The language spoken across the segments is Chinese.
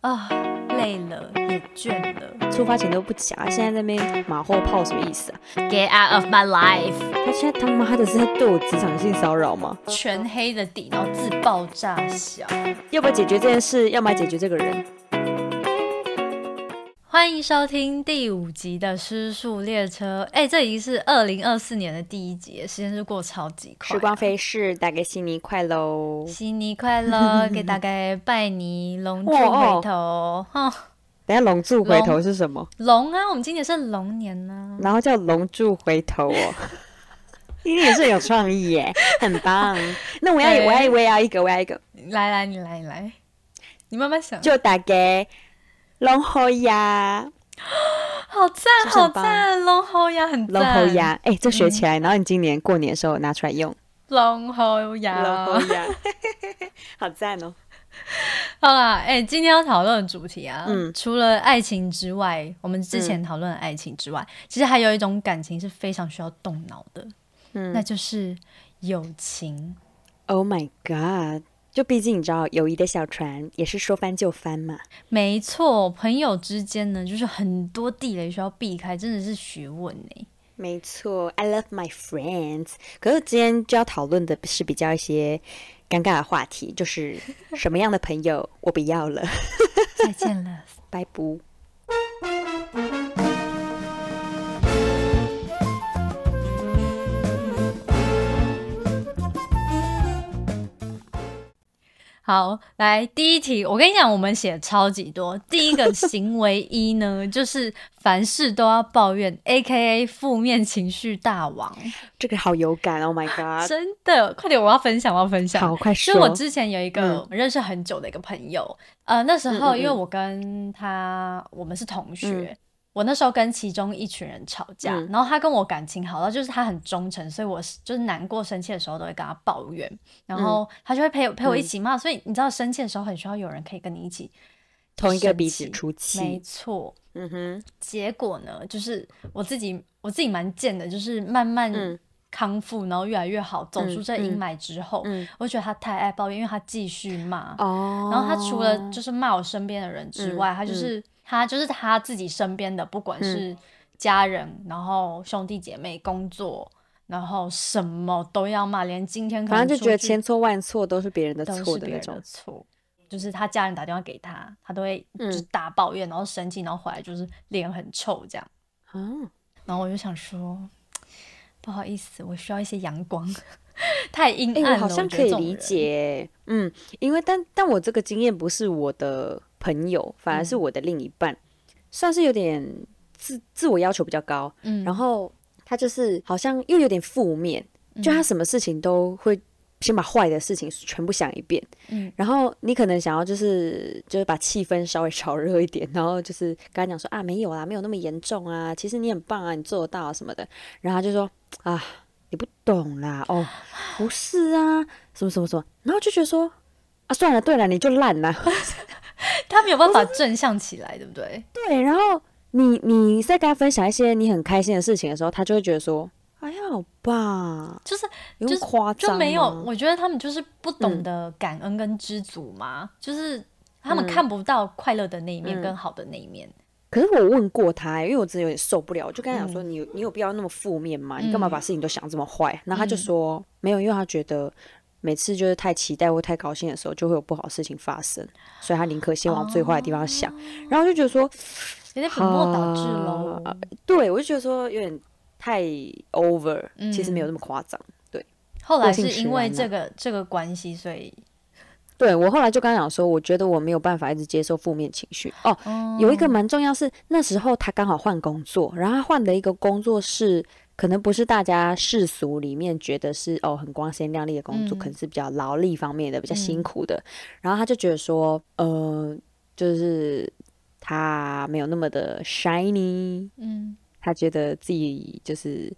啊，累了也倦了。出发前都不讲，现在在那边马后炮什么意思啊？Get out of my life！他现在他妈的是在对我职场性骚扰吗？全黑的底，然后自爆炸小。要不要解决这件事？要么解决这个人。欢迎收听第五集的失速列车。哎，这已经是二零二四年的第一集，时间是过超级快、时光飞逝，大家新年快乐！新年快乐，给大概拜年，龙柱回头。哈、等下龙柱回头是什么？龙啊，我们今年是龙年呢、然后叫龙柱回头哦。你也是有创意耶，很棒。那我要我要我也要一个，我要一个，来来，你来你来，你慢慢想。就打给龙猴牙，好赞，好赞，龙猴牙很龙赞。猴牙。哎，这学起来，然后你今年过年的时候拿出来用。龙猴牙。龙猴牙，好赞哦。好啦，哎、今天要讨论的主题啊，嗯除了爱情之外，我们之前讨论的爱情之外，其实还有一种感情是非常需要动脑的，嗯那就是友情。Oh my god！就毕竟你知道，友谊的小船也是说翻就翻嘛。没错，朋友之间呢，就是很多地雷需要避开，真的是学问呢。没错，I love my friends。可是今天就要讨论的是比较一些尴尬的话题，就是什么样的朋友我不要了，再见了。拜不。好，来第一题，我跟你讲，我们写超级多。第一个行为一呢，就是凡事都要抱怨，A K A 负面情绪大王。这个好有感，Oh my god！真的，快点，我要分享，我要分享。好，快说。就是我之前有一个认识很久的一个朋友，呃，那时候因为我跟他我们是同学，嗯我那时候跟其中一群人吵架，嗯。然后他跟我感情好到就是他很忠诚，所以我就是难过生气的时候都会跟他抱怨，然后他就会陪我陪我一起骂，所以你知道生气的时候很需要有人可以跟你一起同一个鼻子出气。没。错，嗯哼，结果呢，就是我自己我自己蛮贱的，就是慢慢嗯。康复，然后越来越好，走出这嗯阴霾之后，嗯。我觉得他太爱抱怨，因为他继续骂，哦。然后他除了就是骂我身边的人之外，嗯他就是、他就是他自己身边的，不管是家人，然后兄弟姐妹、工作，然后什么都要骂，连今天可能反正就觉得千错万错都是别人的错的那种。错。就是他家人打电话给他，他都会嗯就是大抱怨，然后生气，然后回来就是脸很臭这样。嗯，然后我就想说，不好意思，我需要一些阳光，太阴哎、暗了。我好像可以理。解，嗯，因为但但我这个经验不是我的朋友，反而是嗯。我的另一半，算是有点自自我要求比较高，嗯，然后他就是好像又有点负面，就嗯他什么事情都会先把坏的事情全部想一遍，嗯。然后你可能想要就是就是把气氛稍微炒热一点，然后就是跟他讲说啊没有啦，没有那么严重啊，其实你很棒啊，你做得到啊什么的，然后他就说啊你不懂啦，哦不是啊，什么什么什么，然后就觉得说啊算了，对了，你就烂了，他没有办法正向起来，对不对？对，然后你你在跟他分享一些你很开心的事情的时候，他就会觉得说还好吧，就是有就是夸张就没有，我觉得他们就是不懂嗯。得感恩跟知足嘛，就是他们嗯。看不到快乐的那一面嗯。跟好的那一面。可是我问过他、欸，因为我真的有点受不了，我就跟他讲说：“嗯。你有你有必要那么负面吗？你干嘛嗯把事情都想这么坏？”然后他就嗯。说：“没有，因为他觉得每次就是太期待或太高兴的时候，就会有不好的事情发生，所以他宁可先往最坏的地方想。然后就觉得说，有点本末倒置喽。啊对我就觉得说有点太 over，、嗯其实没有那么夸张。对后来是因为这个这个关系，所以对我后来就跟他讲说，我觉得我没有办法一直接受负面情绪哦。有一个蛮重要是那时候他刚好换工作，然后他换的一个工作是可能不是大家世俗里面觉得是哦很光鲜亮丽的工作，嗯可能是比较劳力方面的，比较辛嗯苦的。然后他就觉得说，呃，就是他没有那么的 shiny，嗯他觉得自己就是。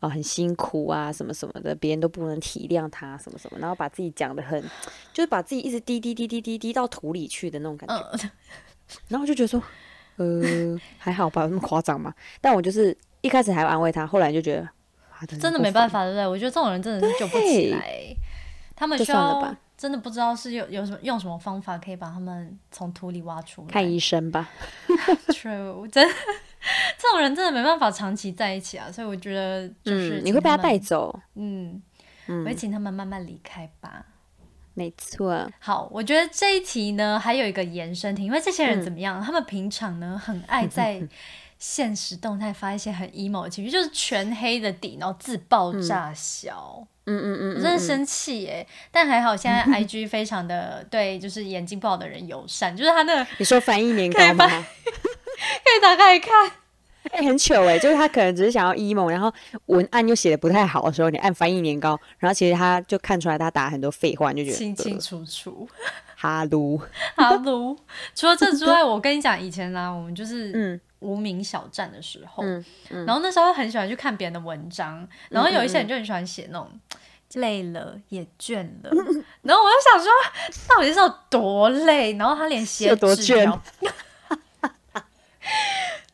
哦，很辛苦啊，什么什么的，别人都不能体谅他，什么什么，然后把自己讲的很，就是把自己一直滴滴滴滴滴滴到土里去的那种感觉。嗯，然后我就觉得说，呃，还好吧，有那么夸张嘛？但我就是一开始还安慰他，后来就觉得，啊、真的没办，法，对不对？我觉得这种人真的是救不起来，他们就需要算了吧真的不知道是有有什么用什么方法可以把他们从土里挖出来。看医生吧。True，真 这种人真的没办法长期在一起啊，所以我觉得就是、嗯，你会被他带，走。嗯，嗯我会请他们慢慢离开吧。没错。好，我觉得这一题呢还有一个延伸题，因为这些嗯人怎么样？他们平常呢很爱在 现实动态发一些很 emo 的情绪，就是全黑的底，然后自爆炸小。嗯嗯嗯我真的生气耶！但还好现在 IG 非常的对，就是眼睛不好的人友善，就是他那个你说翻译年糕吗？可以 打开一看，哎、很糗哎、就是他可能只是想要 emo，然后文案又写的不太好的时候，你按翻译年糕，然后其实他就看出来他打很多废话，你就觉得清清楚楚。哈噜，哈喽，除了这之外，我跟你讲，以前呢、我们就是嗯无名小站的时候，嗯嗯然后那时候很喜欢去看别人的文章，然后有一些人就很喜欢写那种。累了也倦了，然后我就想说，到底是有多累？然后他连写多纸条，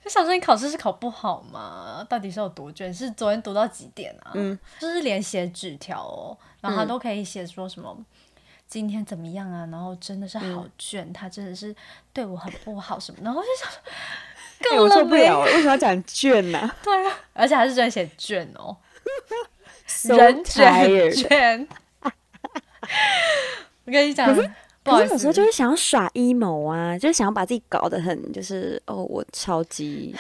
就想说你考试是考不好吗？到底是有多倦？是昨天读到几点啊？嗯就是连写纸条哦，然后他都可以写说什么。今天怎么样啊？然后真的是好倦，他真的是对我很不好什么，然后我就想说，够了没受不了了，为什么要讲卷呢、对啊，而且还是真的写卷哦，人卷卷。我跟你讲，不好意思，可是有时候就是想要耍 emo 啊，就是想要把自己搞得很，就是哦，我超级，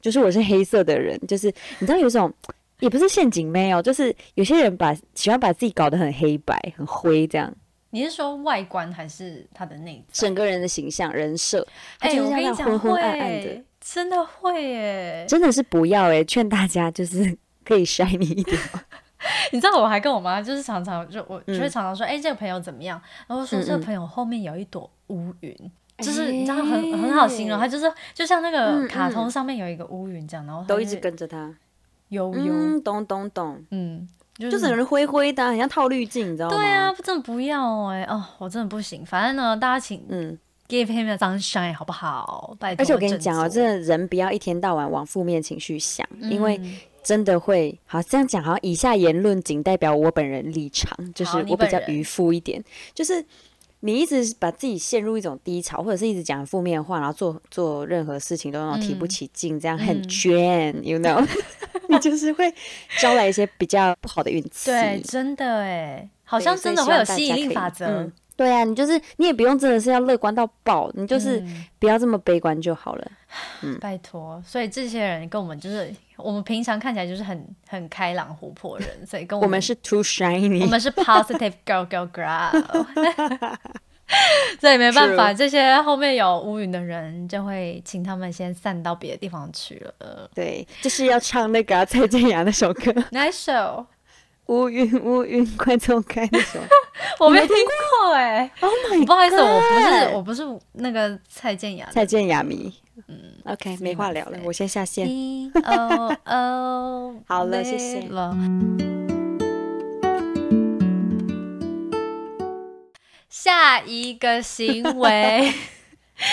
就是我是黑色的人，就是你知道有一种，也不是陷阱妹哦，就是有些人把喜欢把自己搞得很黑白、很灰这样，你是说外观还是他的内在？整个人的形象、人设，他哎、我跟你讲，昏昏暗暗的，真的会耶！真的是不要哎、劝大家就是可以 shiny 一点，你知道我还跟我妈就是常常就我就会嗯常常说，哎、这个朋友怎么样？然后说这个朋友后面有一朵乌云。就是哎你知道很很好形容，他就是就像那个嗯卡通嗯上面有一个乌云这样，然后都一直跟着他，悠悠，嗯，懂懂懂，嗯，就就整个人灰灰的啊，很像套滤镜，你知道吗？对啊，，真的不要哎、哦，我真的不行。反正呢，大家请嗯。Give him a sunshine 好不好？拜托，而且我跟你讲哦，振作真的人不要一天到晚往负面情绪想，因为嗯真的会好这样讲，好像以下言论仅代表我本人立场，就是我比较愚夫一点，就是你一直把自己陷入一种低潮，或者是一直讲负面话，然后做做任何事情都那种提不嗯起劲，这样很嗯倦、y o u know，你就是会招来一些比较不好的运气。对，真的哎，好像真的会有吸引力法则嗯。对啊，你就是你也不用真的是要乐观到爆，你就是嗯不要这么悲观就好了。拜托，所以这些人跟我们就是，我们平常看起来就是很很开朗活泼人，所以跟们我们是 too shiny，我们是 positive girl girl girl，所以没办法这些后面有乌云的人就会请他们先散到别的地方去了。对，就是要唱那个、啊、蔡健雅那首歌《哪一首？乌云乌云快走开》那首。我没听过哎、Oh my，不好意思，我不是我不是那个蔡健雅。蔡健雅迷。嗯，OK，没话聊了，我先下线。哦哦，好了谢谢了。下一个行为，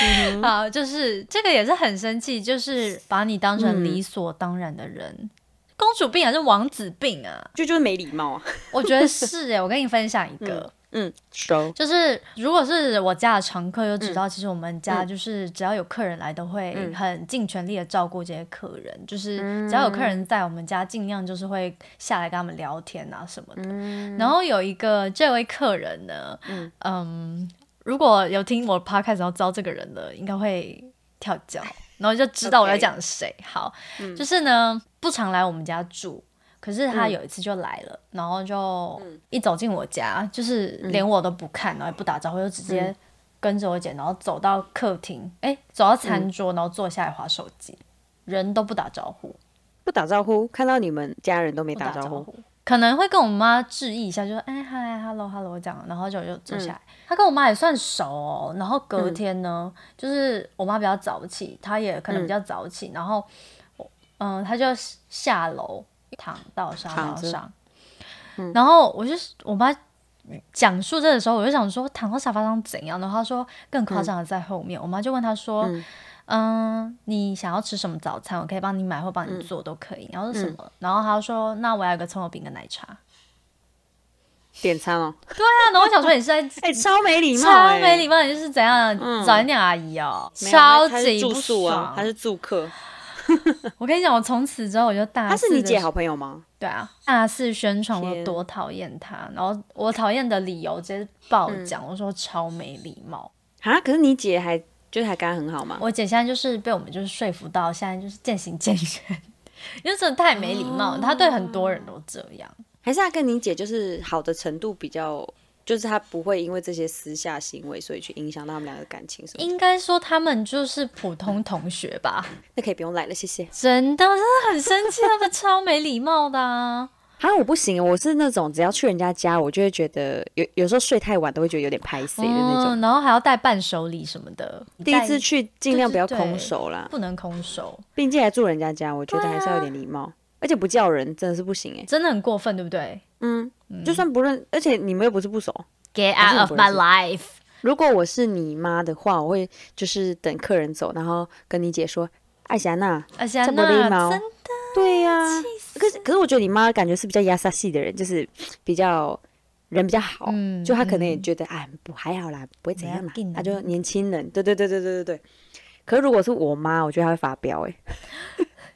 嗯好，就是这个也是很生气，就是把你当成理所当然的人。公主病还是王子病啊？就就是没礼貌啊。我觉得是哎，我跟你分享一个，嗯，熟。就是如果是我家的常客，就知道其实我们家就是只要有客人来，都会嗯很尽全力的照顾这些客人。就是只要有客人在我们家，尽量就是会下来跟他们聊天啊什么的。然后有一个这位客人呢，嗯嗯如果有听我的 podcast 然后知道这个人的，应该会跳脚，然后就知道我在 OK 讲谁。好，就是呢不常来我们家住。可是他嗯。有一次就来了，然后就一走进我家，就是连我都不看，然后也不打招呼，就直接跟着我姐，然后走到客厅，哎、走到餐桌，然后坐下来划手机，人都不打招呼，不打招呼，看到你们家人都没打招呼。可能会跟我妈致意一下，就说哎嗨，hello hello 这样，然后就就坐下来。他跟我妈也算熟哦，然后隔天呢，就是我妈比较早起，他也可能比较早起，然后嗯，他就下楼躺到沙发上，然后我就我妈讲述这的时候，我就想说躺到沙发上怎样？然后她说更夸张的在后面，我妈就问他说。嗯，你想要吃什么早餐？我可以帮你买或帮你做都可以。然后是什么？然后他说，那我要一个葱油饼跟奶茶。点餐哦，对啊，然后我想说你是在 哎、超没礼貌、超哎没礼貌，你就是怎样嗯早餐店阿姨哦，超级不住宿啊爽，。他是住客，我跟你讲，我从此之后我就大他是你姐好朋友吗？对啊，大肆宣传我有多讨厌他，然后我讨厌的理由直接爆嗯讲，我说超没礼貌。啊，可是你姐还就是还跟他很好吗？我姐现在就是被我们就是说服到，现在就是渐行渐远，因为真的太没礼貌了，她对很多人都这样。还是他跟你姐就是好的程度比较，就是他不会因为这些私下行为，所以去影响到他们两个感情什么。应该说他们就是普通同学吧，那可以不用来了，谢谢。真的，我真的很生气，他们超没礼貌的啊！啊，我不行，我是那种只要去人家家，我就会觉得有有时候睡太晚都会觉得有点拍谁的那种。嗯，然后还要带伴手礼什么的。第一次去尽量不要空手啦，不能空手，并且还住人家家，我觉得还是要有点礼貌，而且不叫人真的是不行哎、真的很过分，对不对？嗯，就算不认，而且你们又不是不熟。？Get out of my life！如果我是你妈的话，我会就是等客人走，然后跟你姐说：“艾霞娜，而且这不礼貌。那真对呀、可是可是我觉得你妈感觉是比较压萨系的人，就是比较人比较好，嗯就她可能也觉得哎不还好啦，不会怎样嘛。她就年轻人，对对对对对对对。可是如果是我妈，我觉得她会发飙哎、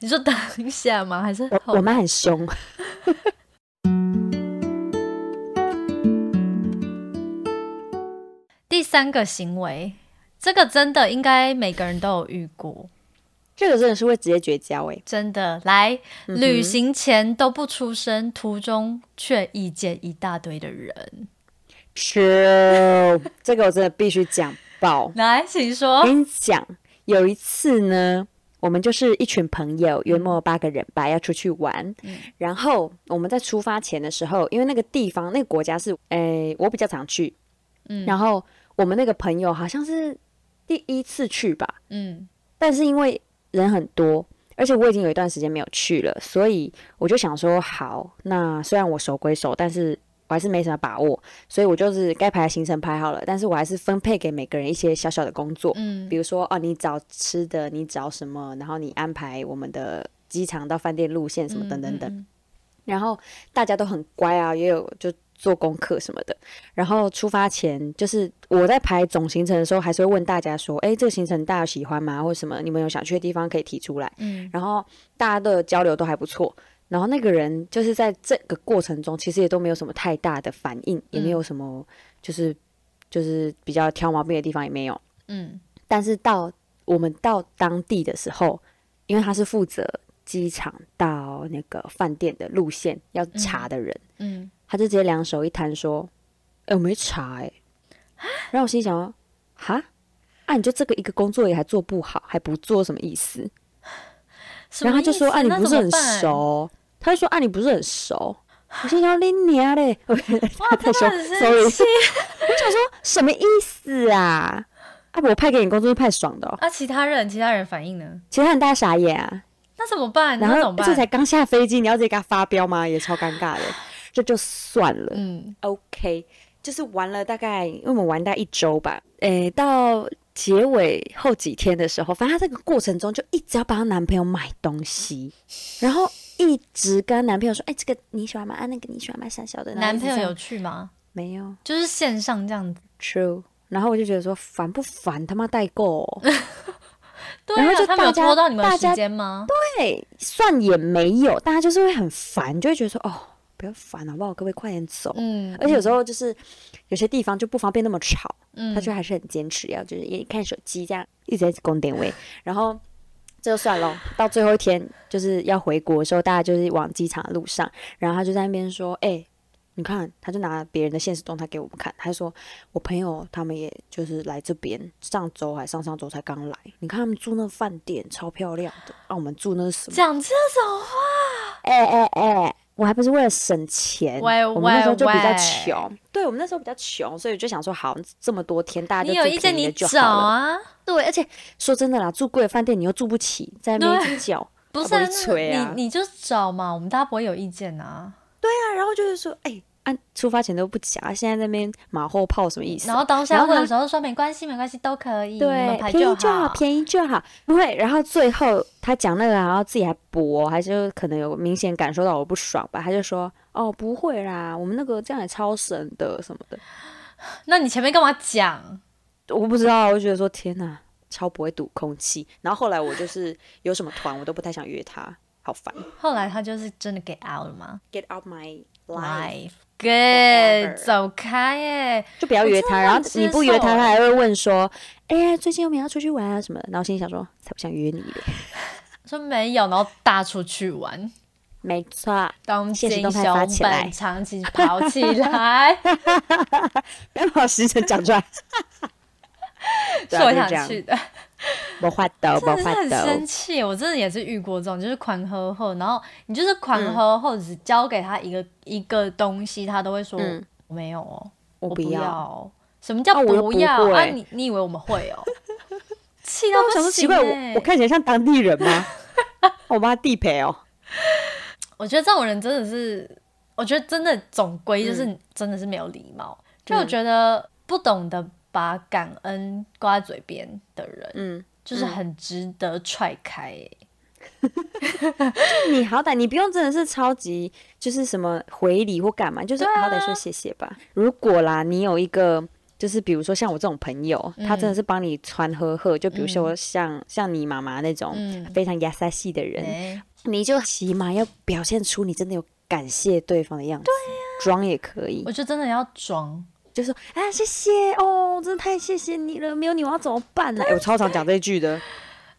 你说当下吗？还是我我妈很凶，第三个行为，这个真的应该每个人都有遇过，这个真的是会直接绝交哎、真的。来，嗯旅行前都不出声，途中却意见一大堆的人。是，这个我真的必须讲爆。来，请我说。跟你讲，有一次呢，我们就是一群朋友，约莫八个人吧，要出去玩。然后我们在出发前的时候，因为那个地方、那个国家是，诶、我比较常去。嗯然后我们那个朋友好像是第一次去吧，嗯但是因为人很多，而且我已经有一段时间没有去了，所以我就想说，好，那虽然我熟归熟，但是我还是没什么把握，所以我就是该排的行程排好了，但是我还是分配给每个人一些小小的工作，嗯比如说哦，你找吃的，你找什么，然后你安排我们的机场到饭店路线什么等等等，嗯然后大家都很乖啊，也有就做功课什么的。然后出发前，就是我在排总行程的时候，还是会问大家说：“哎，这个行程大家喜欢吗？或什么？你们有想去的地方可以提出来。”嗯然后大家的交流都还不错。然后那个人就是在这个过程中，其实也都没有什么太大的反应，也没有什么就是就是比较挑毛病的地方也没有。嗯。但是到我们到当地的时候，因为他是负责机场到那个饭店的路线要查的人，嗯，他就直接两手一摊说：“哎、我没查哎、然后我心里想说：“哈，啊，你就这个一个工作也还做不好，还不做什么意思？”然后他就说：“啊，你不是很熟。”他就说：“啊，你不是很熟。”我心想：“你娘嘞！”我哇，太凶真的很，sorry 生。气我想说什么意思啊？啊，我派给你工作是派爽的、哦，啊！其他人，其他人反应呢？其他人大家傻眼啊。那怎么办？然那怎么办？后这才刚下飞机，你要直接给他发飙吗？也超尴尬的，这就算了。嗯 OK，就是玩了大概，因为我们玩大概一周吧，诶，到结尾后几天的时候，反正他这个过程中就一直要帮她男朋友买东西，然后一直跟男朋友说：“哎，这个你喜欢吗？啊，那个你喜欢吗？小小的。”男朋友有去吗？没有就是线上这样子。？True。然后我就觉得说烦不烦？他妈代购哦、对然后就大家拖到你们时大家间吗？对，算也没有，大家就是会很烦，就会觉得说：“哦，不要烦好不好？各位快点走？”嗯，而且有时候就是有些地方就不方便那么吵，嗯他就还是很坚持要就是也看手机这样一直在攻点位，然后这就算了。到最后一天就是要回国的时候，大家就是往机场的路上，然后他就在那边说：“哎、你看，他就拿别人的现实动态给我们看，他就说我朋友他们也就是来这边，上周还上上周才刚来，你看他们住那饭店超漂亮的，啊，我们住那是什么？讲这种话，哎哎哎，我还不是为了省钱，喂我们那时候就比较穷，对我们那时候比较穷，所以就想说，好，这么多天大家你就住有意见你便宜的就找好了。啊，对，而且说真的啦，住贵的饭店你又住不起，在那边一直叫，啊不是你你就找嘛，我们大家不会有意见啊。对啊，然后就是说，哎、啊，出发前都不讲，啊现在在那边马后炮什么意思？然后当然后他下问的时候说没关系，没关系，都可以，对，便宜就好。便宜就好，不会。然后最后他讲那个，然后自己还驳，还是可能有明显感受到我不爽吧，他就说：“哦，不会啦，我们那个这样也超神的什么的。那你前面干嘛讲？”我不知道，我就觉得说天哪，超不会堵空气。然后后来我就是有什么团，我都不太想约他，好烦。后来他就是真的 get out 了吗 Get out my Forever good，走开耶！就不要约他。然后你不约他，他还会问说：“哎、呀，最近有没有要出去玩啊什么的？”然后心里想说：“才不想约你嘞。说没有，然后大出去玩，”没错，东京熊本长期跑起来，不要把时辰讲出来。是我想去的。没法抖，真的是很。生气，我真的也是遇过这种，就是狂喝后，然后你就是狂喝后，只交给他一个一个东西，他都会说、嗯我没有哦，不我不要哦。什么叫不不要？会啊，你你以为我们会哦？气到不行、说奇怪，欸、我我看起来像当地人吗？我妈地陪哦。我觉得这种人真的是，我觉得真的总归就是真的是没有礼貌。就我觉得不懂得把感恩挂在嘴边的人，嗯，就是很值得踹开、欸。你好歹你不用真的是超级就是什么回礼或干嘛，就是好歹说谢谢吧。如果啦，你有一个。就是比如说像我这种朋友，他真的是帮你传呵呵，就比如说像、像你妈妈那种嗯非常亚萨系的人，哎你就起码要表现出你真的有感谢对方的样子，装、也可以我，就真的要装。就说啊谢谢哦，真的太谢谢你了，没有你我要怎么办呢、哎我超常讲这一句的，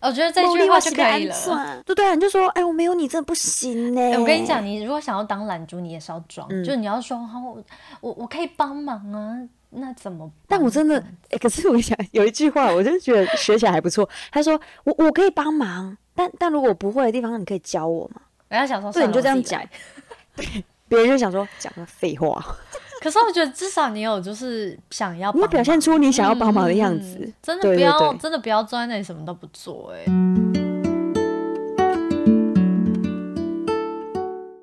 我觉得这茉句话是可以了。对对啊，你就说哎我没有你真的不行呢、哎我跟你讲，你如果想要当懒猪，你也是要装，嗯就是你要说，好，我我我可以帮忙啊，那怎么办？但我真的，哎、可是我想有一句话，我就觉得学起来还不错。他说我我可以帮忙，但但如果我不会的地方，你可以教我吗？人家想说，对，你就这样。讲来，别人就想说讲个废话，可是我觉得至少你有就是想要你表现出你想要帮忙的样嗯子。真的不要对。真的不要坐在那里什么都不做，哎，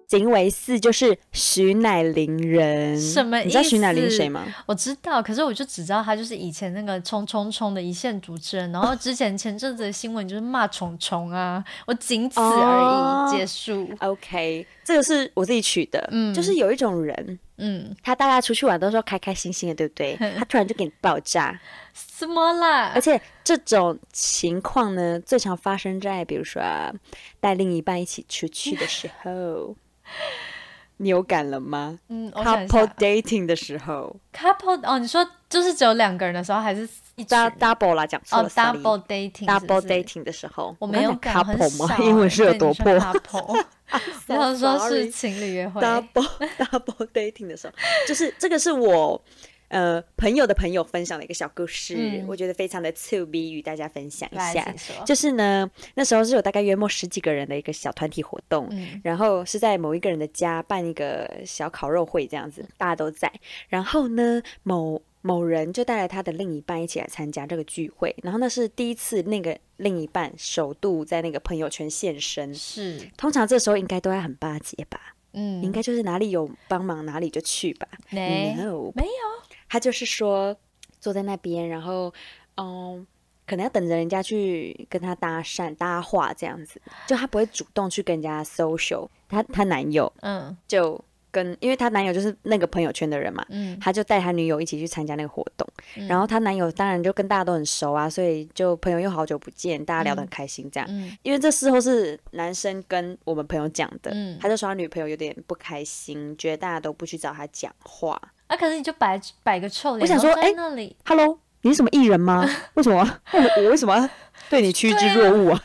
行为四就是徐乃麟人，什么你知道徐乃麟意思谁吗？我知道，可是我就只知道他就是以前那个冲冲冲的一线主持人，然后之前前阵子的新闻就是骂虫虫啊，我仅此而哦。已，结束。OK，这个是我自己取的，嗯。就是有一种人，嗯，他大家出去玩都说开开心心的，对不对？他突然就给你爆炸，什么啦而？且这种情况呢，最常发生在比如说、啊、带另一半一起出去的时候，你有感了吗嗯，？Couple dating 的时候，couple 哦，你说就是只有两个人的时候，还是一群，dou-，double 啦，讲错哦了，sorry，double dating，double dating 的时候，我没有 couple 吗？英文 欸是有多破对你说 couple，然后说是情侣约会，double double dating 的时候，就是这个是我呃朋友的朋友分享的一个小故事，嗯。我觉得非常的刺鼻，与大家分享一下。就是呢，那时候是有大概约莫十几个人的一个小团体活动，嗯然后是在某一个人的家办一个小烤肉会这样子，大家都在。然后呢，某某人就带来他的另一半一起来参加这个聚会，然后那是第一次那个另一半首度在那个朋友圈现身。是，通常这时候应该都会很巴结吧，嗯，应该就是哪里有帮忙哪里就去吧。没 No，没有，他就是说坐在那边，然后嗯，可能要等着人家去跟他搭讪搭话这样子，就他不会主动去跟人家 social。她她男友嗯就跟，因为她男友就是那个朋友圈的人嘛，嗯他就带他女友一起去参加那个活动，然后她男友当然就跟大家都很熟啊，所以就朋友又好久不见，大家聊得很开心这样。嗯因为这事后是男生跟我们朋友讲的，嗯他就说他女朋友有点不开心，觉得大家都不去找他讲话。啊，可是你就摆摆个臭脸，我想说哎那里，Hello，你是什么艺人吗？为什么我我为什么对你趋之若鹜啊？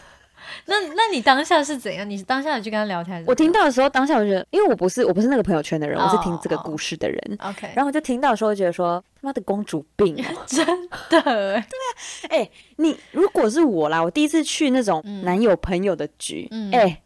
那那你当下是怎样？你当下有去跟他聊天？我听到的时候，当下我就觉得，因为我不是我不是那个朋友圈的人，哦我是听这个故事的人。OK，然后我就听到的时候，就觉得说他妈的公主病喔！真的，对啊哎、你如果是我啦，我第一次去那种男友朋友的局，嗯哎、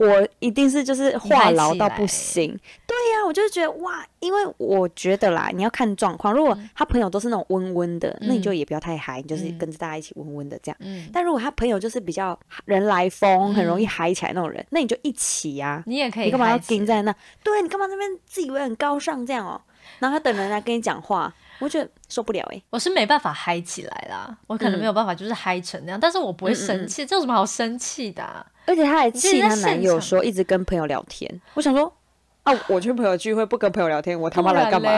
我一定是就是话痨到不行。对呀、我就觉得哇，因为我觉得啦，你要看状况。如果他朋友都是那种温温的，那你就也不要太嗨，你就是跟着大家一起温温的这样。嗯，但如果他朋友就是比较人来疯，很容易嗨起来那种人，那你就一起呀。你也可以，你干嘛要盯在那？对你干嘛那边自以为很高尚这样哦？然后他等人来跟你讲话，我觉得受不了哎。我是没办法嗨起来啦，我可能没有办法就是嗨成那样，但是我不会生气，这有什么好生气的？而且她还气她男友说一直跟朋友聊天，我想说。啊！我去朋友聚会不跟朋友聊天，我他妈来干嘛？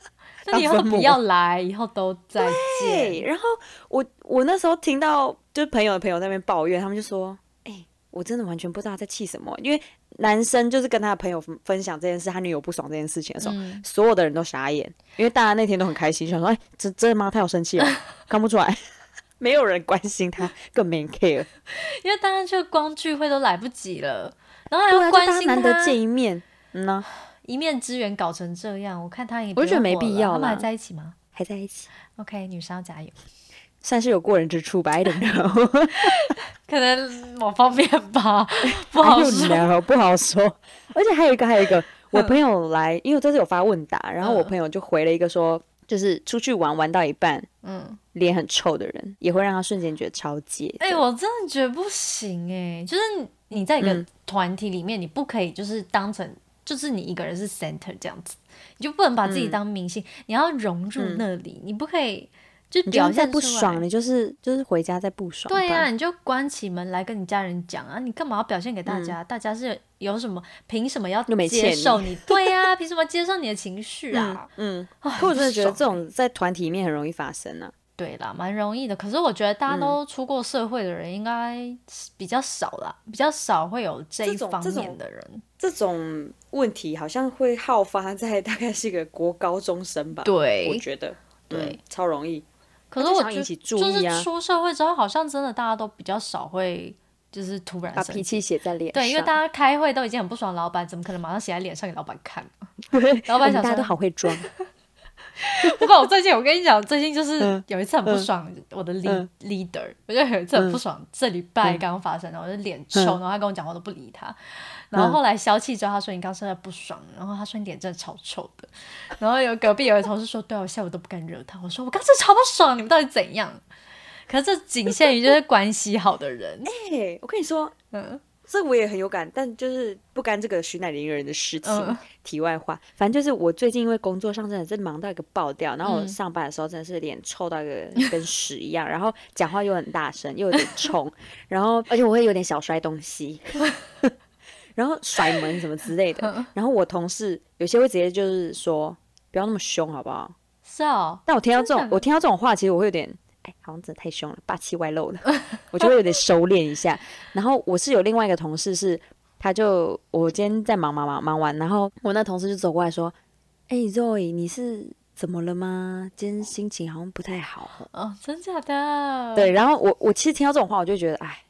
那以后不要来，以后都再见。然后我我那时候听到就是朋友的朋友那边抱怨，他们就说：“哎，我真的完全不知道他在气什么。”因为男生就是跟他的朋友分享这件事，他女友不爽这件事情的时候，所有的人都傻眼，因为大家那天都很开心，想说：“哎，真真的吗？他有生气了？看不出来，没有人关心他，更没 care。因为大家就光聚会都来不及了，然后还要关心他，难得见一面。”嗯呢，一面之缘搞成这样，我看他也我觉得没必要他们还在一起吗？还在一起。OK，女生要加油，算是有过人之处吧，I don't know，可能某方面吧，不好说，不好说。而且还有一个，还有一个，我朋友来，因为这次有发问答，然后我朋友就回了一个说，就是出去玩玩到一半，嗯，脸很臭的人，也会让他瞬间觉得超解。哎，我真的觉得不行哎，就是你在一个团体里面，你不可以就是当成。就是你一个人是 center 这样子，你就不能把自己当明星，你要融入那里，你不可以就表现不爽，你就是就是回家再不爽。对呀，你就关起门来跟你家人讲啊，你干嘛要表现给大家？大家是有什么凭什么要接受你？对呀，凭什么接受你的情绪啊？嗯，我真的觉得这种在团体里面很容易发生呢。对啦，蛮容易的。可是我觉得大家都出过社会的人应该比较少啦，比较少会有这一方面的人。这种问题好像会好发在大概是一个国高中生吧？对，我觉得对，超容易。可是我觉得就是出社会之后，好像真的大家都比较少会就是突然把脾气写在脸。对，因为大家开会都已经很不爽，老板怎么可能马上写在脸上给老板看？老板想大家都好会装。不过我最近，我跟你讲，最近就是有一次很不爽，我的 leader，我就有一次很不爽，这礼拜刚刚发生，然后我就脸臭，然后他跟我讲话都不理他，然后后来消气之后，他说你刚说他不爽，然后他说你脸真的超臭的，然后有隔壁有个同事说，对我下午都不敢惹他，我说我刚才超不爽，你们到底怎样？可是这仅限于就是关系好的人，哎，我跟你说，嗯。这我也很有感，但就是不干这个徐乃麟人的事情。题外话，反正就是我最近因为工作上真的是忙到一个爆掉，然后我上班的时候真的是脸臭到一个跟屎一样，然后讲话又很大声，又有点冲，然后而且我会有点小摔东西，然后甩门什么之类的。然后我同事有些会直接就是说不要那么凶，好不好？是哦。但我听到这种，我听到这种话，其实我会有点。哎，好像真的太凶了，霸气外露了，我就会有点收敛一下。然后我是有另外一个同事，是他就我今天在忙忙忙忙完，然后我那同事就走过来说：“哎，Roy，你是怎么了吗？今天心情好像不太好。”哦，真假的？对。然后我我其实听到这种话，我就觉得哎，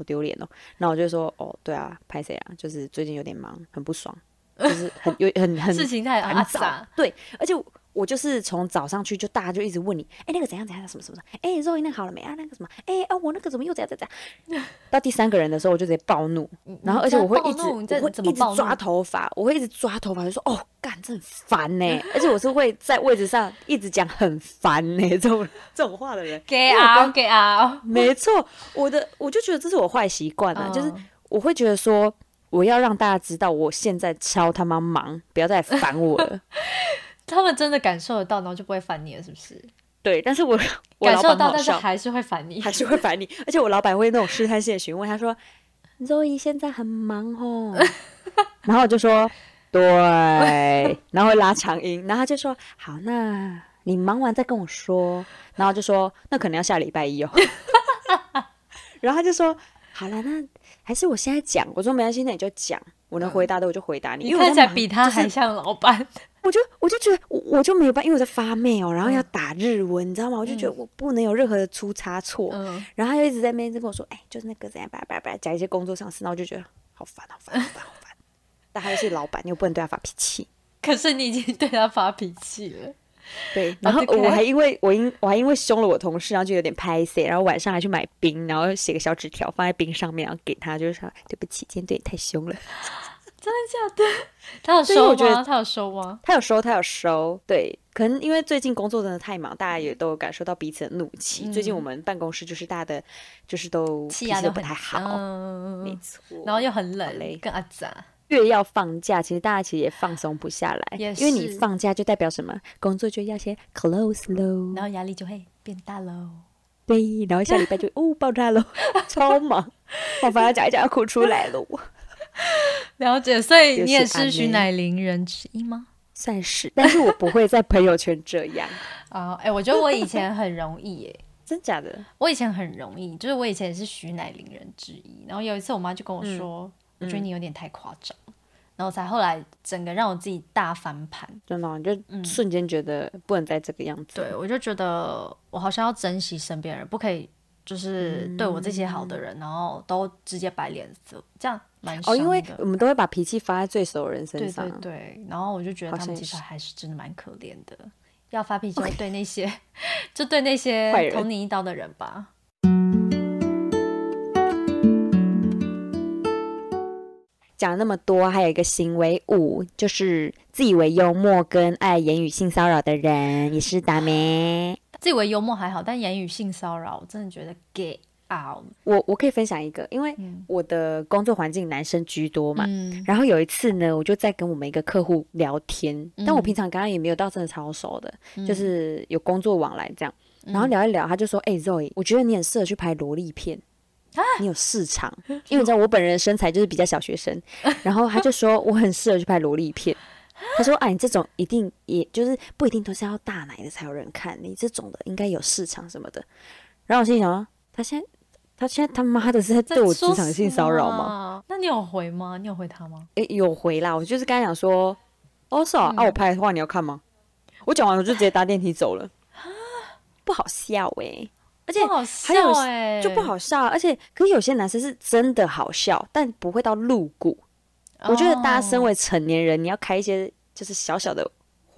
好丢脸哦。然后我就说：“哦，对啊，拍谁啊？就是最近有点忙，很不爽，就是很有很很 事情太很杂。对，而且。我就是从早上去，就大家就一直问你，哎，那个怎样怎样，什么什么什么，哎，肉那个好了没啊？那个什么，哎啊，我那个怎么又怎样怎样？到第三个人的时候，我就直接暴怒，然后而且我会一直，我会一直抓头发，我会一直抓头发，就说，哦，干，这很烦呢。而且我是会在位置上一直讲很烦呢这种这种话的人。给啊给啊，没错，我的我就觉得这是我坏习惯啊，就是我会觉得说，我要让大家知道我现在超他妈忙，不要再烦我了。他们真的感受得到，然后就不会烦你了，是不是？对，但是我 感受到，但是还是会烦你，还是会烦你。而且我老板会那种试探性的询问，他说：“Zoe 现在很忙哦。”然后我就说：“对。”然后会拉长音，然后他就说：“好，那你忙完再跟我说。”然后就说：“那可能要下礼拜一哦。”然后他就说：“好了，那还是我现在讲。”我说：“没关系，那你就讲，我能回答的我就回答你。”你看起来比他还像老板。我就我就觉得我我就没有办法，因为我在发 mail，然后要打日文，你知道吗？我就觉得我不能有任何的出差错。然后他就一直在那边跟我说：“哎，就是那个怎样，叭叭叭，讲一些工作上事。”然后我就觉得好烦，好烦，好烦，好烦。但他又是老板，你又不能对他发脾气。可是你已经对他发脾气了。对，然后我还因为我因我还因为凶了我同事，然后就有点拍 C，然后晚上还去买冰，然后写个小纸条放在冰上面，然后给他，就是说对不起，今天对你太凶了。真的假的？他有收吗？他有收吗？他有收，他有收。对，可能因为最近工作真的太忙，大家也都有感受到彼此的怒气。最近我们办公室就是大家的，就是都气压都不太好，没错。然后又很冷嘞，更阿杂。越要放假，其实大家其实也放松不下来，因为你放假就代表什么？工作就要先 close 喽，然后压力就会变大喽。对，然后下礼拜就哦爆炸喽，超忙，我反而讲一讲要哭出来了。了解，所以你也是徐乃麟人之一吗？算是，但是我不会在朋友圈这样啊。哎，我觉得我以前很容易，哎，真假的？我以前很容易，就是我以前也是徐乃麟人之一。然后有一次，我妈就跟我说。我觉得你有点太夸张，然后才后来整个让我自己大翻盘，真的，就瞬间觉得不能再这个样子。对，我就觉得我好像要珍惜身边人，不可以就是对我这些好的人，然后都直接摆脸色，这样蛮哦，因为我们都会把脾气发在最熟的人身上。对对对，然后我就觉得他们其实还是真的蛮可怜的，要发脾气就对那些 就对那些捅你一刀的人吧。讲那么多，还有一个行为五，就是自以为幽默跟爱言语性骚扰的人，也是打咩？自以为幽默还好，但言语性骚扰，我真的觉得 get out。我我可以分享一个，因为我的工作环境男生居多嘛，然后有一次呢，我就在跟我们一个客户聊天，但我平常刚刚也没有到真的超熟的，就是有工作往来这样，然后聊一聊，他就说：“哎，Zoe，我觉得你很适合去拍萝莉片。”你有市场，因为你知道我本人的身材就是比较小学生，然后他就说我很适合去拍萝莉片。他说：“哎，你这种一定也就是不一定都是要大奶的才有人看，你这种的应该有市场什么的。”然后我心里想：他现在他现在他妈的是在对我职场性骚扰吗？那你有回吗？你有回他吗？哎，有回啦。我就是刚才讲说，哦是啊，啊我拍的话你要看吗？我讲完我就直接搭电梯走了，不好笑哎。而且还有就不好笑，而且可是有些男生是真的好笑，但不会到露骨。我觉得大家身为成年人，你要开一些就是小小的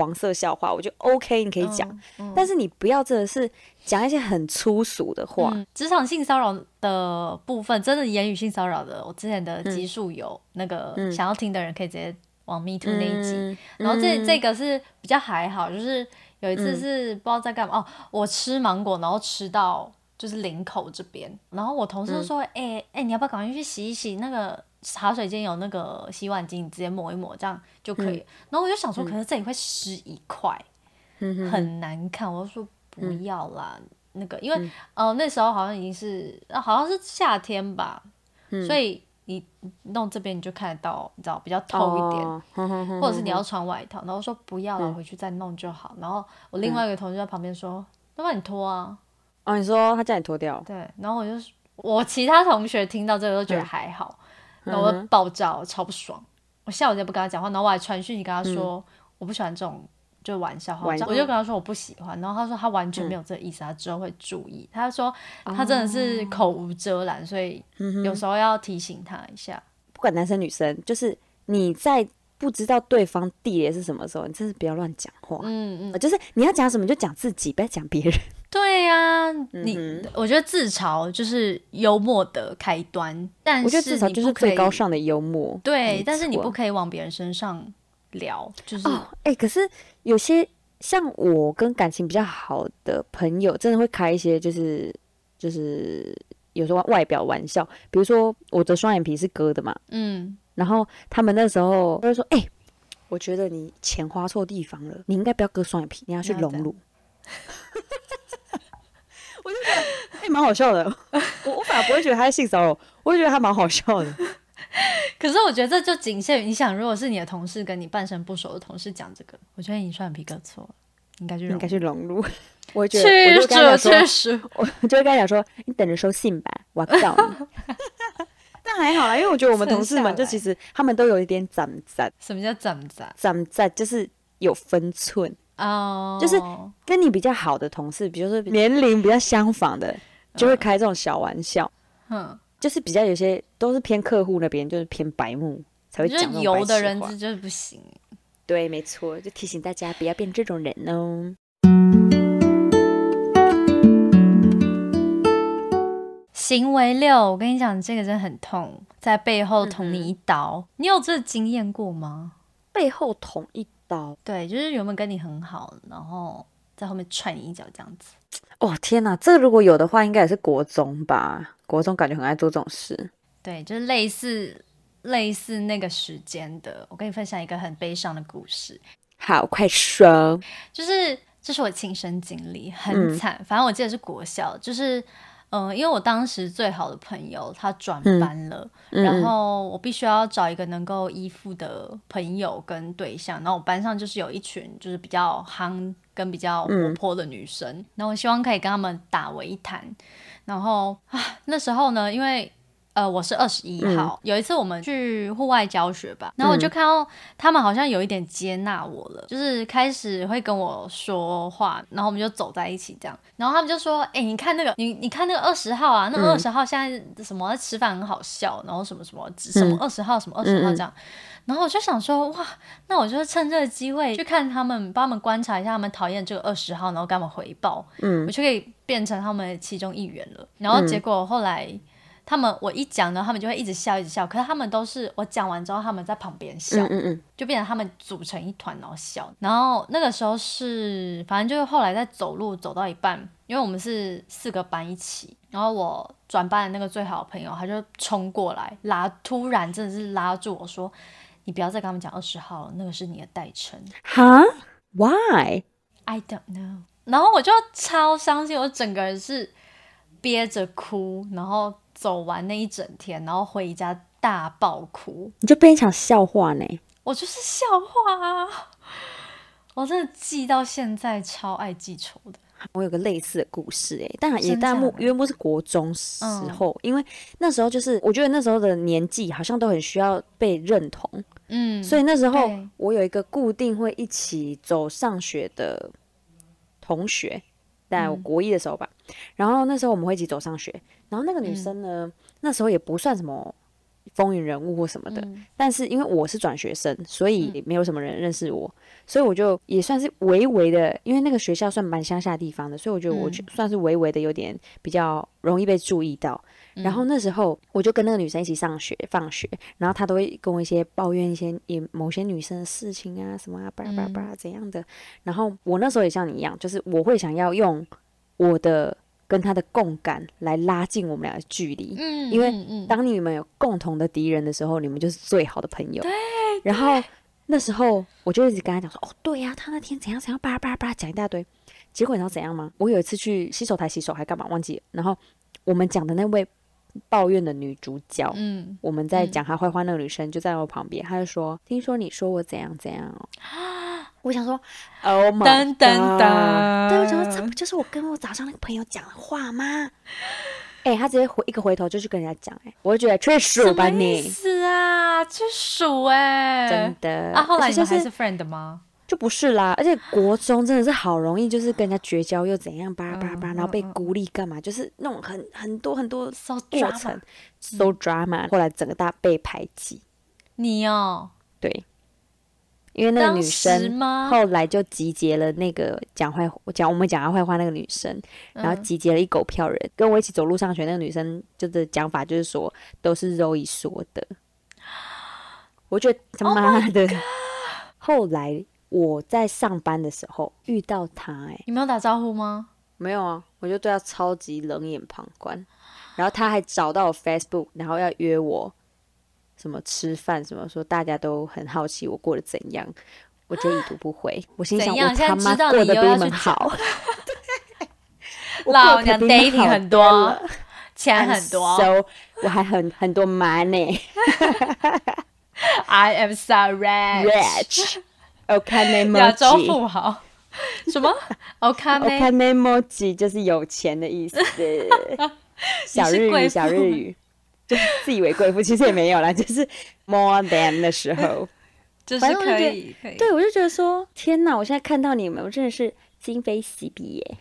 黄色笑话，我觉得 OK，你可以讲。但是你不要真的是讲一些很粗俗的话。职场性骚扰的部分，真的言语性骚扰的，我之前的集数有那个想要听的人可以直接往 Me Too 那一集。然后这这个是比较还好，就是。有一次是不知道在干嘛哦，我吃芒果，然后吃到就是领口这边，然后我同事就说：“哎哎，你要不要赶快去洗一洗？那个茶水间有那个洗碗巾，你直接抹一抹，这样就可以。”然后我就想说，可是这里会湿一块，很难看。我就说不要啦，那个因为呃那时候好像已经是好像是夏天吧，所以。你弄这边你就看得到，你知道比较透一点，或者是你要穿外套，然后说不要了，回去再弄就好。然后我另外一个同学在旁边说：“要不然你脱啊。”哦，你说他叫你脱掉？对。然后我就我其他同学听到这个都觉得还好，然后我爆炸，超不爽。我下午就不跟他讲话，然后我还传讯息跟他说：“我不喜欢这种。”就玩笑话，我就跟他说我不喜欢，然后他说他完全没有这个意思，他之后会注意。他说他真的是口无遮拦，所以有时候要提醒他一下。不管男生女生，就是你在不知道对方地雷是什么时候，你真是不要乱讲话。嗯嗯，就是你要讲什么就讲自己，不要讲别人。对呀，你我觉得自嘲就是幽默的开端，但我觉得自嘲就是最高尚的幽默。对，但是你不可以往别人身上。聊就是哦，哎，可是有些像我跟感情比较好的朋友，真的会开一些就是就是有时候外表玩笑，比如说我的双眼皮是割的嘛，嗯，然后他们那时候就会说，哎，我觉得你钱花错地方了，你应该不要割双眼皮，你要去隆乳。我就觉得哎，蛮好笑的，我我反而不会觉得他是性骚扰，我就觉得他蛮好笑的。可是我觉得这就仅限于你想，如果是你的同事跟你半生不熟的同事讲这个，我觉得你双眼皮割错了，应该就应该去融入。我觉得我就跟他说，我就会跟他讲说，你等着收信吧，我告你。但还好啦，因为我觉得我们同事们就其实他们都有一点长赞。什么叫长赞？长赞就是有分寸哦，就是跟你比较好的同事，比如说年龄比较相仿的，就会开这种小玩笑。嗯。就是比较有些都是偏客户那边，就是偏白目才会讲那种油的人就是不行。对，没错，就提醒大家不要变这种人哦。行为六，我跟你讲，这个真的很痛，在背后捅你一刀。你有这经验过吗？背后捅一刀，对，就是原本跟你很好，然后在后面踹你一脚这样子。哦天哪，这如果有的话，应该也是国中吧？国中感觉很爱做这种事。对，就是类似类似那个时间的。我跟你分享一个很悲伤的故事。好，快说。就是这是我亲身经历，很惨。反正我记得是国校，就是。嗯，因为我当时最好的朋友他转班了，然后我必须要找一个能够依附的朋友跟对象。然后我班上就是有一群就是比较憨跟比较活泼的女生，然后我希望可以跟他们打为一谈。然后啊，那时候呢，因为。呃，我是二十一号。有一次我们去户外教学吧，然后我就看到他们好像有一点接纳我了，就是开始会跟我说话，然后我们就走在一起这样。然后他们就说：“哎，你看那个，你你看那个二十号啊，那二十号现在什么吃饭很好笑，然后什么什么什么二十号什么二十号这样。”然后我就想说：“哇，那我就趁这个机会去看他们，帮他们观察一下他们讨厌这个二十号，然后跟他们回报，嗯，我就可以变成他们其中一员了。”然后结果后来。他们我一讲呢，他们就会一直笑，一直笑。可是他们都是我讲完之后，他们在旁边笑，嗯嗯就变成他们组成一团然后笑。然后那个时候是，反正就是后来在走路走到一半，因为我们是四个班一起，然后我转班的那个最好的朋友他就冲过来拉，突然真的是拉住我说：“你不要再跟他们讲二十号了，那个是你的代称。”哈？Why？I don't know。然后我就超伤心，我整个人是憋着哭，然后。走完那一整天，然后回家大爆哭，你就变一场笑话呢？我就是笑话啊！我真的记到现在，超爱记仇的。我有个类似的故事，哎，但也但莫约莫是国中时候，因为那时候就是我觉得那时候的年纪好像都很需要被认同，嗯，所以那时候我有一个固定会一起走上学的同学。在国一的时候吧，然后那时候我们会一起走上学，然后那个女生呢，那时候也不算什么风云人物或什么的，但是因为我是转学生，所以没有什么人认识我，所以我就也算是微微的，因为那个学校算蛮乡下地方的，所以我觉得我算是微微的有点比较容易被注意到。然后那时候我就跟那个女生一起上学、放学，然后她都会跟我一些抱怨一些也某些女生的事情啊，什么啊，巴拉巴拉巴拉怎样的。然后我那时候也像你一样，就是我会想要用我的跟他的共感来拉近我们俩的距离。嗯，因为当你们有共同的敌人的时候，你们就是最好的朋友。对。然后那时候我就一直跟他讲说：“哦，对呀，他那天怎样怎样，巴拉巴拉巴拉讲一大堆。”结果你知道怎样吗？我有一次去洗手台洗手还干嘛忘记了。然后我们讲的那位。抱怨的女主角，嗯，我们在讲她坏话，那个女生就在我旁边，她就说：“听说你说我怎样怎样哦。”我想说，Oh my god！对，我想说，这不就是我跟我早上那个朋友讲的话吗？哎，他直接回一个回头就去跟人家讲，哎，我就觉得去数吧你，是啊，去数哎，真的啊，后来你们还是 friend 吗？就不是啦，而且国中真的是好容易，就是跟人家绝交又怎样，叭叭叭，然后被孤立干嘛？就是那种很很多很多过程，so drama。后来整个大被排挤，你哦，对，因为那个女生后来就集结了那个讲坏讲我们讲她坏话那个女生，然后集结了一狗票人，跟我一起走路上学那个女生，就是讲法就是说都是肉一说的，我觉得他妈的，后来。我在上班的时候遇到他，哎，你没有打招呼吗？没有啊，我就对他超级冷眼旁观。然后他还找到我 Facebook，然后要约我什么吃饭什么，说大家都很好奇我过得怎样，我就已读不回。我心想，我他妈过得比你们好。老娘 dating 很多，钱很多，so 我还很很多 money。I am so rich。亚洲富豪？什么？Okanemoji 就是有钱的意思。小日语，小日语，就自以为贵妇，其实也没有啦，就是 more than 的时候，就是可以。对，我就觉得说，天哪！我现在看到你们，我真的是今非昔比耶。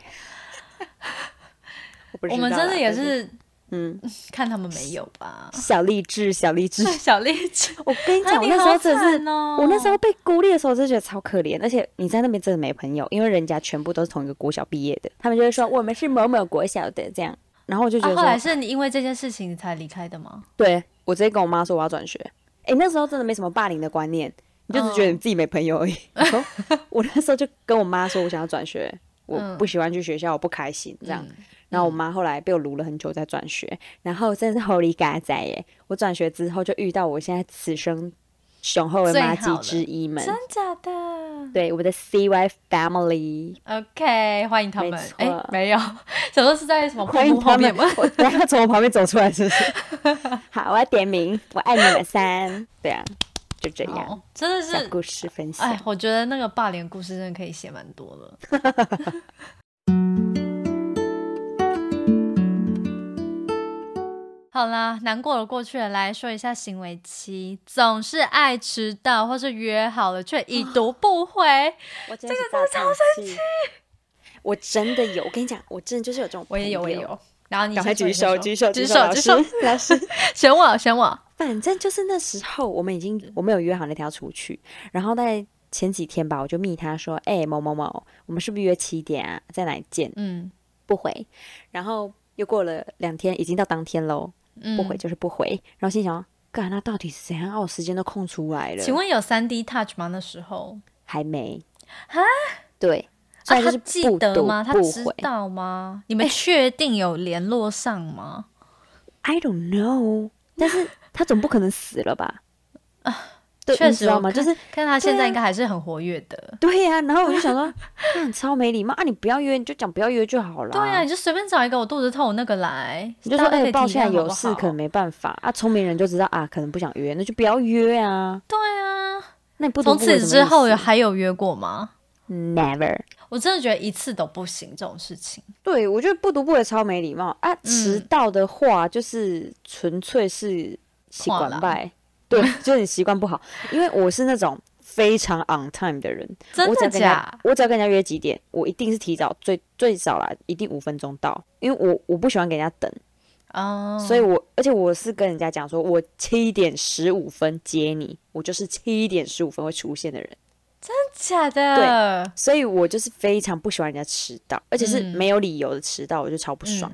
我们真的也是。嗯，看他们没有吧？小励志，小励志，小励志。我跟你讲，我那时候真的是，我那时候被孤立的时候，就觉得超可怜。而且你在那边真的没朋友，因为人家全部都是同一个国小毕业的，他们就会说我们是某某国小的这样。然后我就觉啊，得说，后来是你因为这件事情才离开的吗？对我直接跟我妈说我要转学。哎、那时候真的没什么霸凌的观念，你就只觉得你自己没朋友而已。我那时候就跟我妈说我想要转学，我嗯不喜欢去学校，我不开心这样。嗯然后我妈后来被我撸了很久再转学，然后真的是 Holy 嘎仔耶！我转学之后就遇到我现在此生雄厚的最妈吉之一们，真假的对我的 CY family，？OK，欢迎他们哎，没有，小时候是在什么欢迎他们瀑布后面吗？。我等一下从我旁边走出来，是不是？好，我要点名，我爱你们三。对啊，就这样，哦，真的是，故事分享。哎，我觉得那个霸凌故事真的可以写蛮多了。好啦，难过了过去了，来说一下行为期，总是爱迟到，或是约好了却已读不回。我真的超生气。我真的有，我跟你讲，我真的就是有这种，我也有，我也。有。然后你赶快举手，你举手，先举手，老举手，师，老师。选我，选我。反正就是那时候，我们已经我们有约好那天要出去，然后在前几天吧，我就密他说：“哎、某某某，我们是不是约七点啊？在哪里见嗯？”不回，然后又过了两天，已经到当天喽，嗯，不回就是不回。然后心想：干，那到底是怎样？啊，我时间都空出来了，请问有三 D touch 吗？那时候还没啊？对，啊，所以就是他记得吗？他不知。道吗？你 们确定有联络上吗？I don't know，但是他总不可能死了吧？对，确实我你知道吗？就是看他现在应该还是很活跃的。对呀、然后我就想说，看超没礼貌啊！你不要约，你就讲不要约就好了。对啊，你就随便找一个我肚子痛那个来，你就说哎、抱歉，有事可能好没办法啊。聪明人就知道啊，可能不想约，那就不要约啊。对啊。那你不从此之后有还有约过吗？never。我真的觉得一次都不行这种事情。对，我觉得不读不回超没礼貌啊！迟嗯到的话，就是纯粹是习惯败，对，就是你习惯不好。因为我是那种非常 on time 的人，真的假？我只要跟人家约几点，我一定是提早最最少啦，一定五分钟到，因为我我不喜欢给人家等，哦，所以我而且我是跟人家讲说，我七点十五分接你，我就是七点十五分会出现的人，真假的，对所以我就是非常不喜欢人家迟到，而且是嗯。没有理由的迟到，我就超不爽。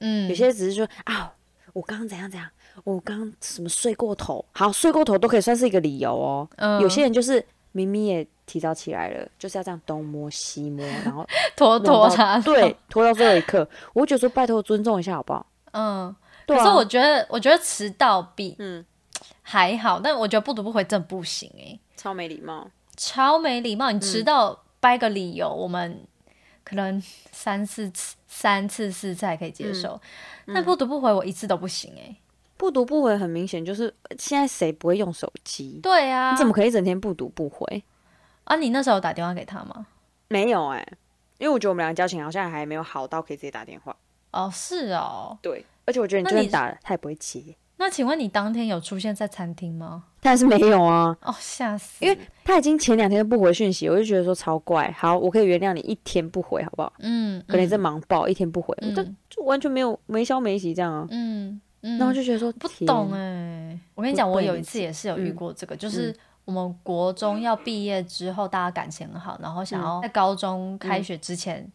嗯，有些只是说啊，我刚刚怎样怎样，我刚刚什么睡过头，好睡过头都可以算是一个理由哦。嗯有些人就是明明也提早起来了，就是要这样东摸西摸，然后 拖拖拉，对，拖到最后一刻，我就觉得说拜托尊重一下好不好？嗯。对啊，可是我觉得，我觉得迟到比嗯还好，但我觉得不读不回真的不行哎、超没礼貌。超没礼貌。你迟到掰个理由，我们可能三四次、三次四次还可以接受，但不读不回我一次都不行哎、不读不回很明显就是现在谁不会用手机？对啊，你怎么可以一整天不读不回？啊？你那时候打电话给他吗？没有哎、因为我觉得我们两个交情好像还没有好到可以直接打电话。哦，是哦。对，而且我觉得你就算打了，他也不会接。那请问你当天有出现在餐厅吗？但是没有啊，哦，吓死！因为他已经前两天都不回讯息，我就觉得说超怪。好，我可以原谅你一天不回，好不好？嗯，可能你在嗯忙爆，一天不回，就就完全没有没消没息这样啊。嗯嗯，然后就觉得说不懂哎、我跟你不讲，我有一次也是有遇嗯过这个，就是我们国中要毕业之后，大家感情很好，然后想要在高中开学之前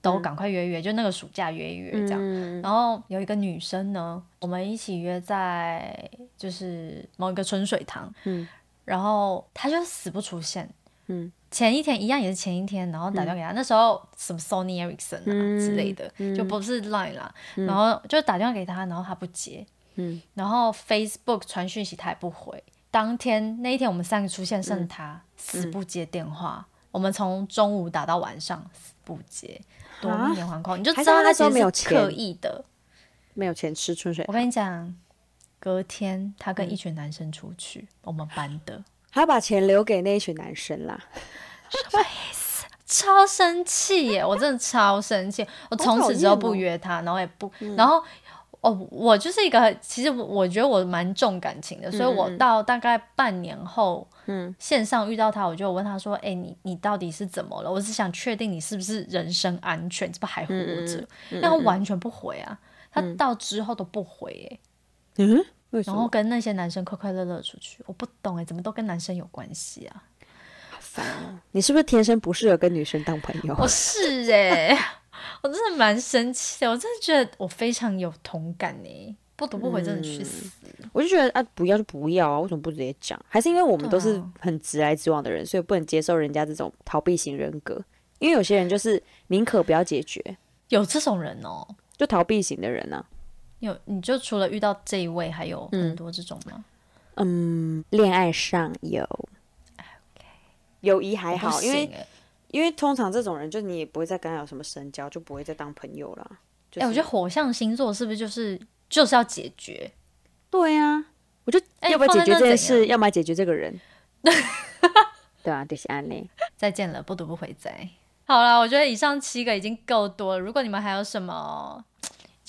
都赶快约约，就那个暑假约一约这样。嗯然后有一个女生呢，我们一起约在就是某一个春水堂，嗯。然后她就死不出现，嗯前一天一样也是前一天，然后打电话给他，那时候什么 Sony Ericsson 啊、嗯之类的，就不是 Line 啦，然后就打电话给他，然后他不接，嗯。然后 Facebook 传讯息他也不回，当天那一天我们三个出现，剩他、死不接电话，我们从中午打到晚上死不接，夺命连环 call，你就知道她还是她那时候其实是没有刻意的。没有钱吃春水。我，跟你讲，隔天他跟一群男生出去，我们班的。还要把钱留给那一群男生啦。什么意思超生气耶！我真的超生气，我从此之后不约他，然后也不，然后哦，我就是一个，其实我觉得我蛮重感情的，所以我到大概半年后，嗯，线上遇到他，我就问他说：“哎、你你到底是怎么了？我是想确定你是不是人身安全，这不是还活着？”但他完全不回啊，他到之后都不回耶，嗯，为什然后？跟那些男生快快乐乐出去，我不懂哎，怎么都跟男生有关系啊？烦哦！你是不是天生不适合跟女生当朋友？我 是哎、我真的蛮生气的，我真的觉得我非常有同感哎。不读不回，真的去死！我就觉得啊，不要就不要啊，为什么不直接讲？还是因为我们都是很直来直往的人，所以不能接受人家这种逃避型人格。因为有些人就是宁可不要解决，有这种人哦，就逃避型的人呢。有，你就除了遇到这一位，还有很多这种吗？嗯，恋爱上有，OK，友谊还好，因为因为通常这种人，就你也不会再跟他有什么深交，就不会再当朋友了。哎，我觉得火象星座是不是就是就是要解决？对呀，我就要不要解决这件事，要么解决这个人。对啊，就是安利。再见了，不读不回再。好了，我觉得以上七个已经够多了。如果你们还有什么，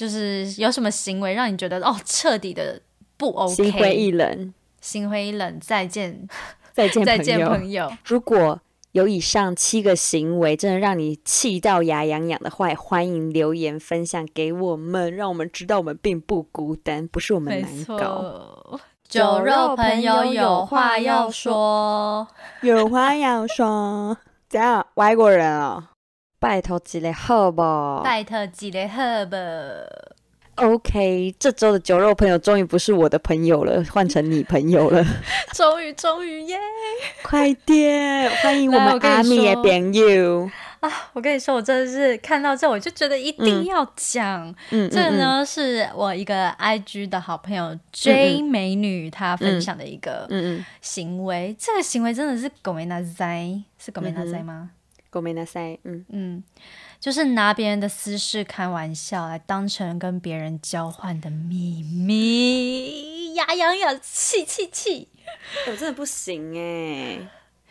就是有什么行为让你觉得哦彻底的不 OK，心灰意冷，心灰意冷，再见，再见，再见，朋友。如果有以上七个行为真的让你气到牙痒痒的话，欢迎留言分享给我们，让我们知道我们并不孤单，不是我们难搞。酒肉朋友有话要说，有话要说。怎样？外国人啊？拜托几个好不？拜托几个好不？OK，这周的酒肉朋友终于不是我的朋友了，换成你朋友了。终于，终于耶！快点，欢迎我们阿米的朋友啊！我跟你说，我真的是看到这，我就觉得一定要讲。嗯，这个呢是我一个 IG 的好朋友 J 美女她分享的一个行为。这个行为真的是狗没拿在。是狗没拿塞吗？狗没拿塞，嗯嗯，就是拿别人的私事开玩笑，来当成跟别人交换的秘密，牙痒痒，气气气！我真的不行哎，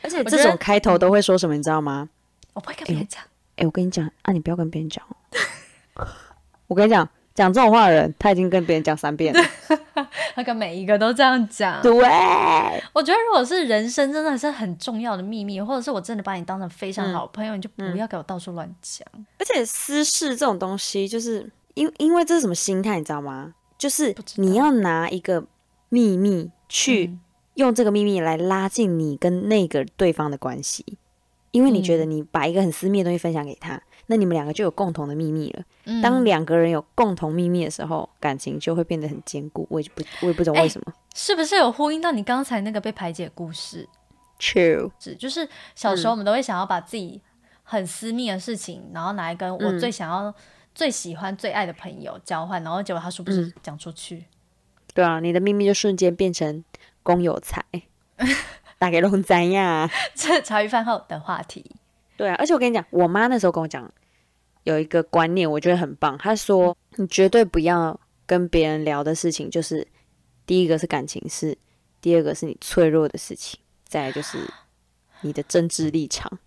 而且这种开头都会说什么，你知道吗？我不会跟别人讲。哎，我跟你讲啊，你不要跟别人讲。我跟你讲。讲这种话的人，他已经跟别人讲三遍了。他跟每一个都这样讲。对，我觉得如果是人生真的是很重要的秘密，或者是我真的把你当成非常好朋友，你就不要给我到处乱讲。而且私事这种东西，就是因因为这是什么心态，你知道吗？就是你要拿一个秘密去用这个秘密来拉近你跟那个对方的关系，因为你觉得你把一个很私密的东西分享给他。那你们两个就有共同的秘密了。当两个人有共同秘密的时候，感情就会变得很坚固。我也不，我也不知道为什么。是不是有呼应到你刚才那个被排解故事？True，是就是小时候我们都会想要把自己很私密的事情，然后拿来跟我最想要、最喜欢、最爱的朋友交换，然后结果他说不是讲出去。对啊，你的秘密就瞬间变成公有财，打给龙仔呀。这茶余饭后的话题。对啊，而且我跟你讲，我妈那时候跟我讲。有一个观念，我觉得很棒。他说：“你绝对不要跟别人聊的事情，就是第一个是感情事，第二个是你脆弱的事情，再来就是你的政治立场。”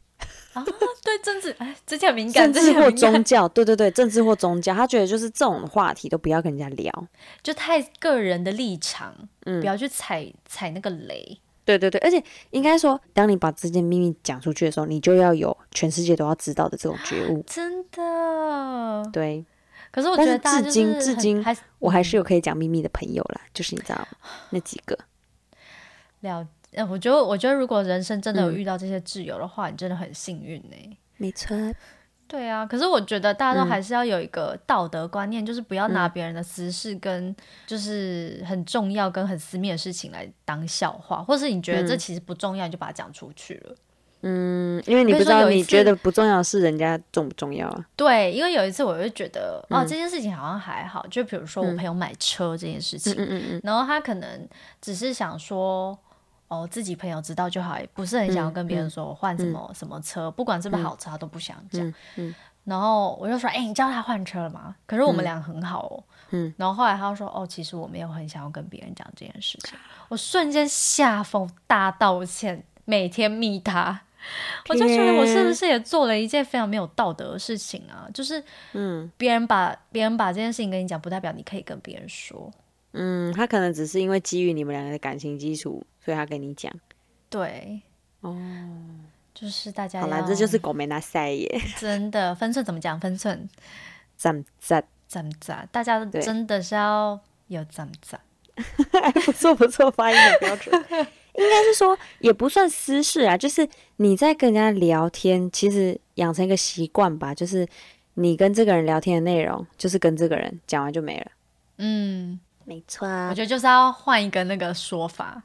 啊，对政治，哎，这叫敏感。政治或宗教，对对对，政治或宗教，他觉得就是这种话题都不要跟人家聊，就太个人的立场，嗯，不要去踩踩那个雷。对对对，而且应该说，当你把这件秘密讲出去的时候，你就要有全世界都要知道的这种觉悟。真的。对。可是我觉得至今至今，我还是有可以讲秘密的朋友啦，就是你知道那几个。了，我觉得，我觉得如果人生真的有遇到这些挚友的话，你真的很幸运呢。没错。对啊，可是我觉得大家都还是要有一个道德观念，就是不要拿别人的私事跟就是很重要跟很私密的事情来当笑话，或是你觉得这其实不重要，你就把它讲出去了。嗯，因为你不知道你觉得不重要的事，人家重不重要啊？对，因为有一次我就觉得哦，这件事情好像还好，就比如说我朋友买车这件事情，嗯嗯嗯，然后他可能只是想说。哦，自己朋友知道就好，也不是很想要跟别人说我换什么什么车，不管是不是好车，他都不想讲。嗯，然后我就说，哎，你叫他换车了吗？可是我们俩很好哦。嗯，然后后来他说，哦，其实我没有很想要跟别人讲这件事情。我瞬间下风大道歉，每天密他，我就觉得我是不是也做了一件非常没有道德的事情啊？就是，嗯，别人把别人把这件事情跟你讲，不代表你可以跟别人说。嗯，他可能只是因为基于你们两个的感情基础。所以他跟你讲，对，哦，就是大家好啦，这就是狗没拿塞耶，真的分寸怎么讲？分寸怎怎怎咋？大家真的是要有怎怎，不错不错，发音很标准，应该是说也不算私事啊，就是你在跟人家聊天，其实养成一个习惯吧，就是你跟这个人聊天的内容就是跟这个人讲完就没了。嗯，没错啊我觉得就是要换一个那个说法。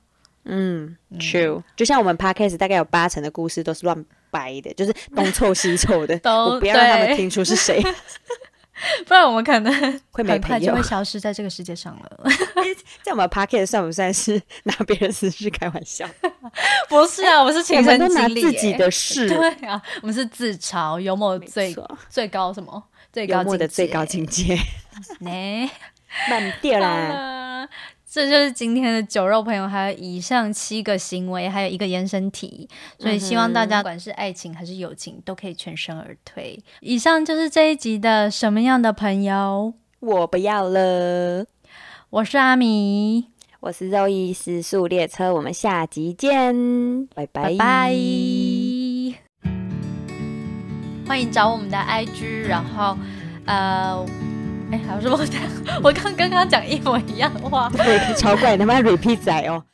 嗯，true。就像我们 podcast 大概有八成的故事都是乱掰的，就是东凑西凑的，都我不要让他们听出是谁，不然我们可能 会没朋友很快就会。消失在这个世界上了。在我们 podcast 算不算是拿别人私事开玩笑？不是啊，我们是亲我们身经历耶自己的事，对啊，我们是自嘲，幽默最最高什么？最高幽默的最高境界，呢。慢掉啦。了，这就是今天的酒肉朋友，还有以上七个行为，还有一个延伸题，所以希望大家不管是爱情还是友情，都可以全身而退。以上就是这一集的什么样的朋友？我不要了。我是阿米，我是肉意时速列车，我们下集见，拜拜拜拜。欢迎找我们的 IG，然后呃，哎，还有什么？我刚刚刚讲一模一样的话。对，超怪，他妈 repeat 仔哦。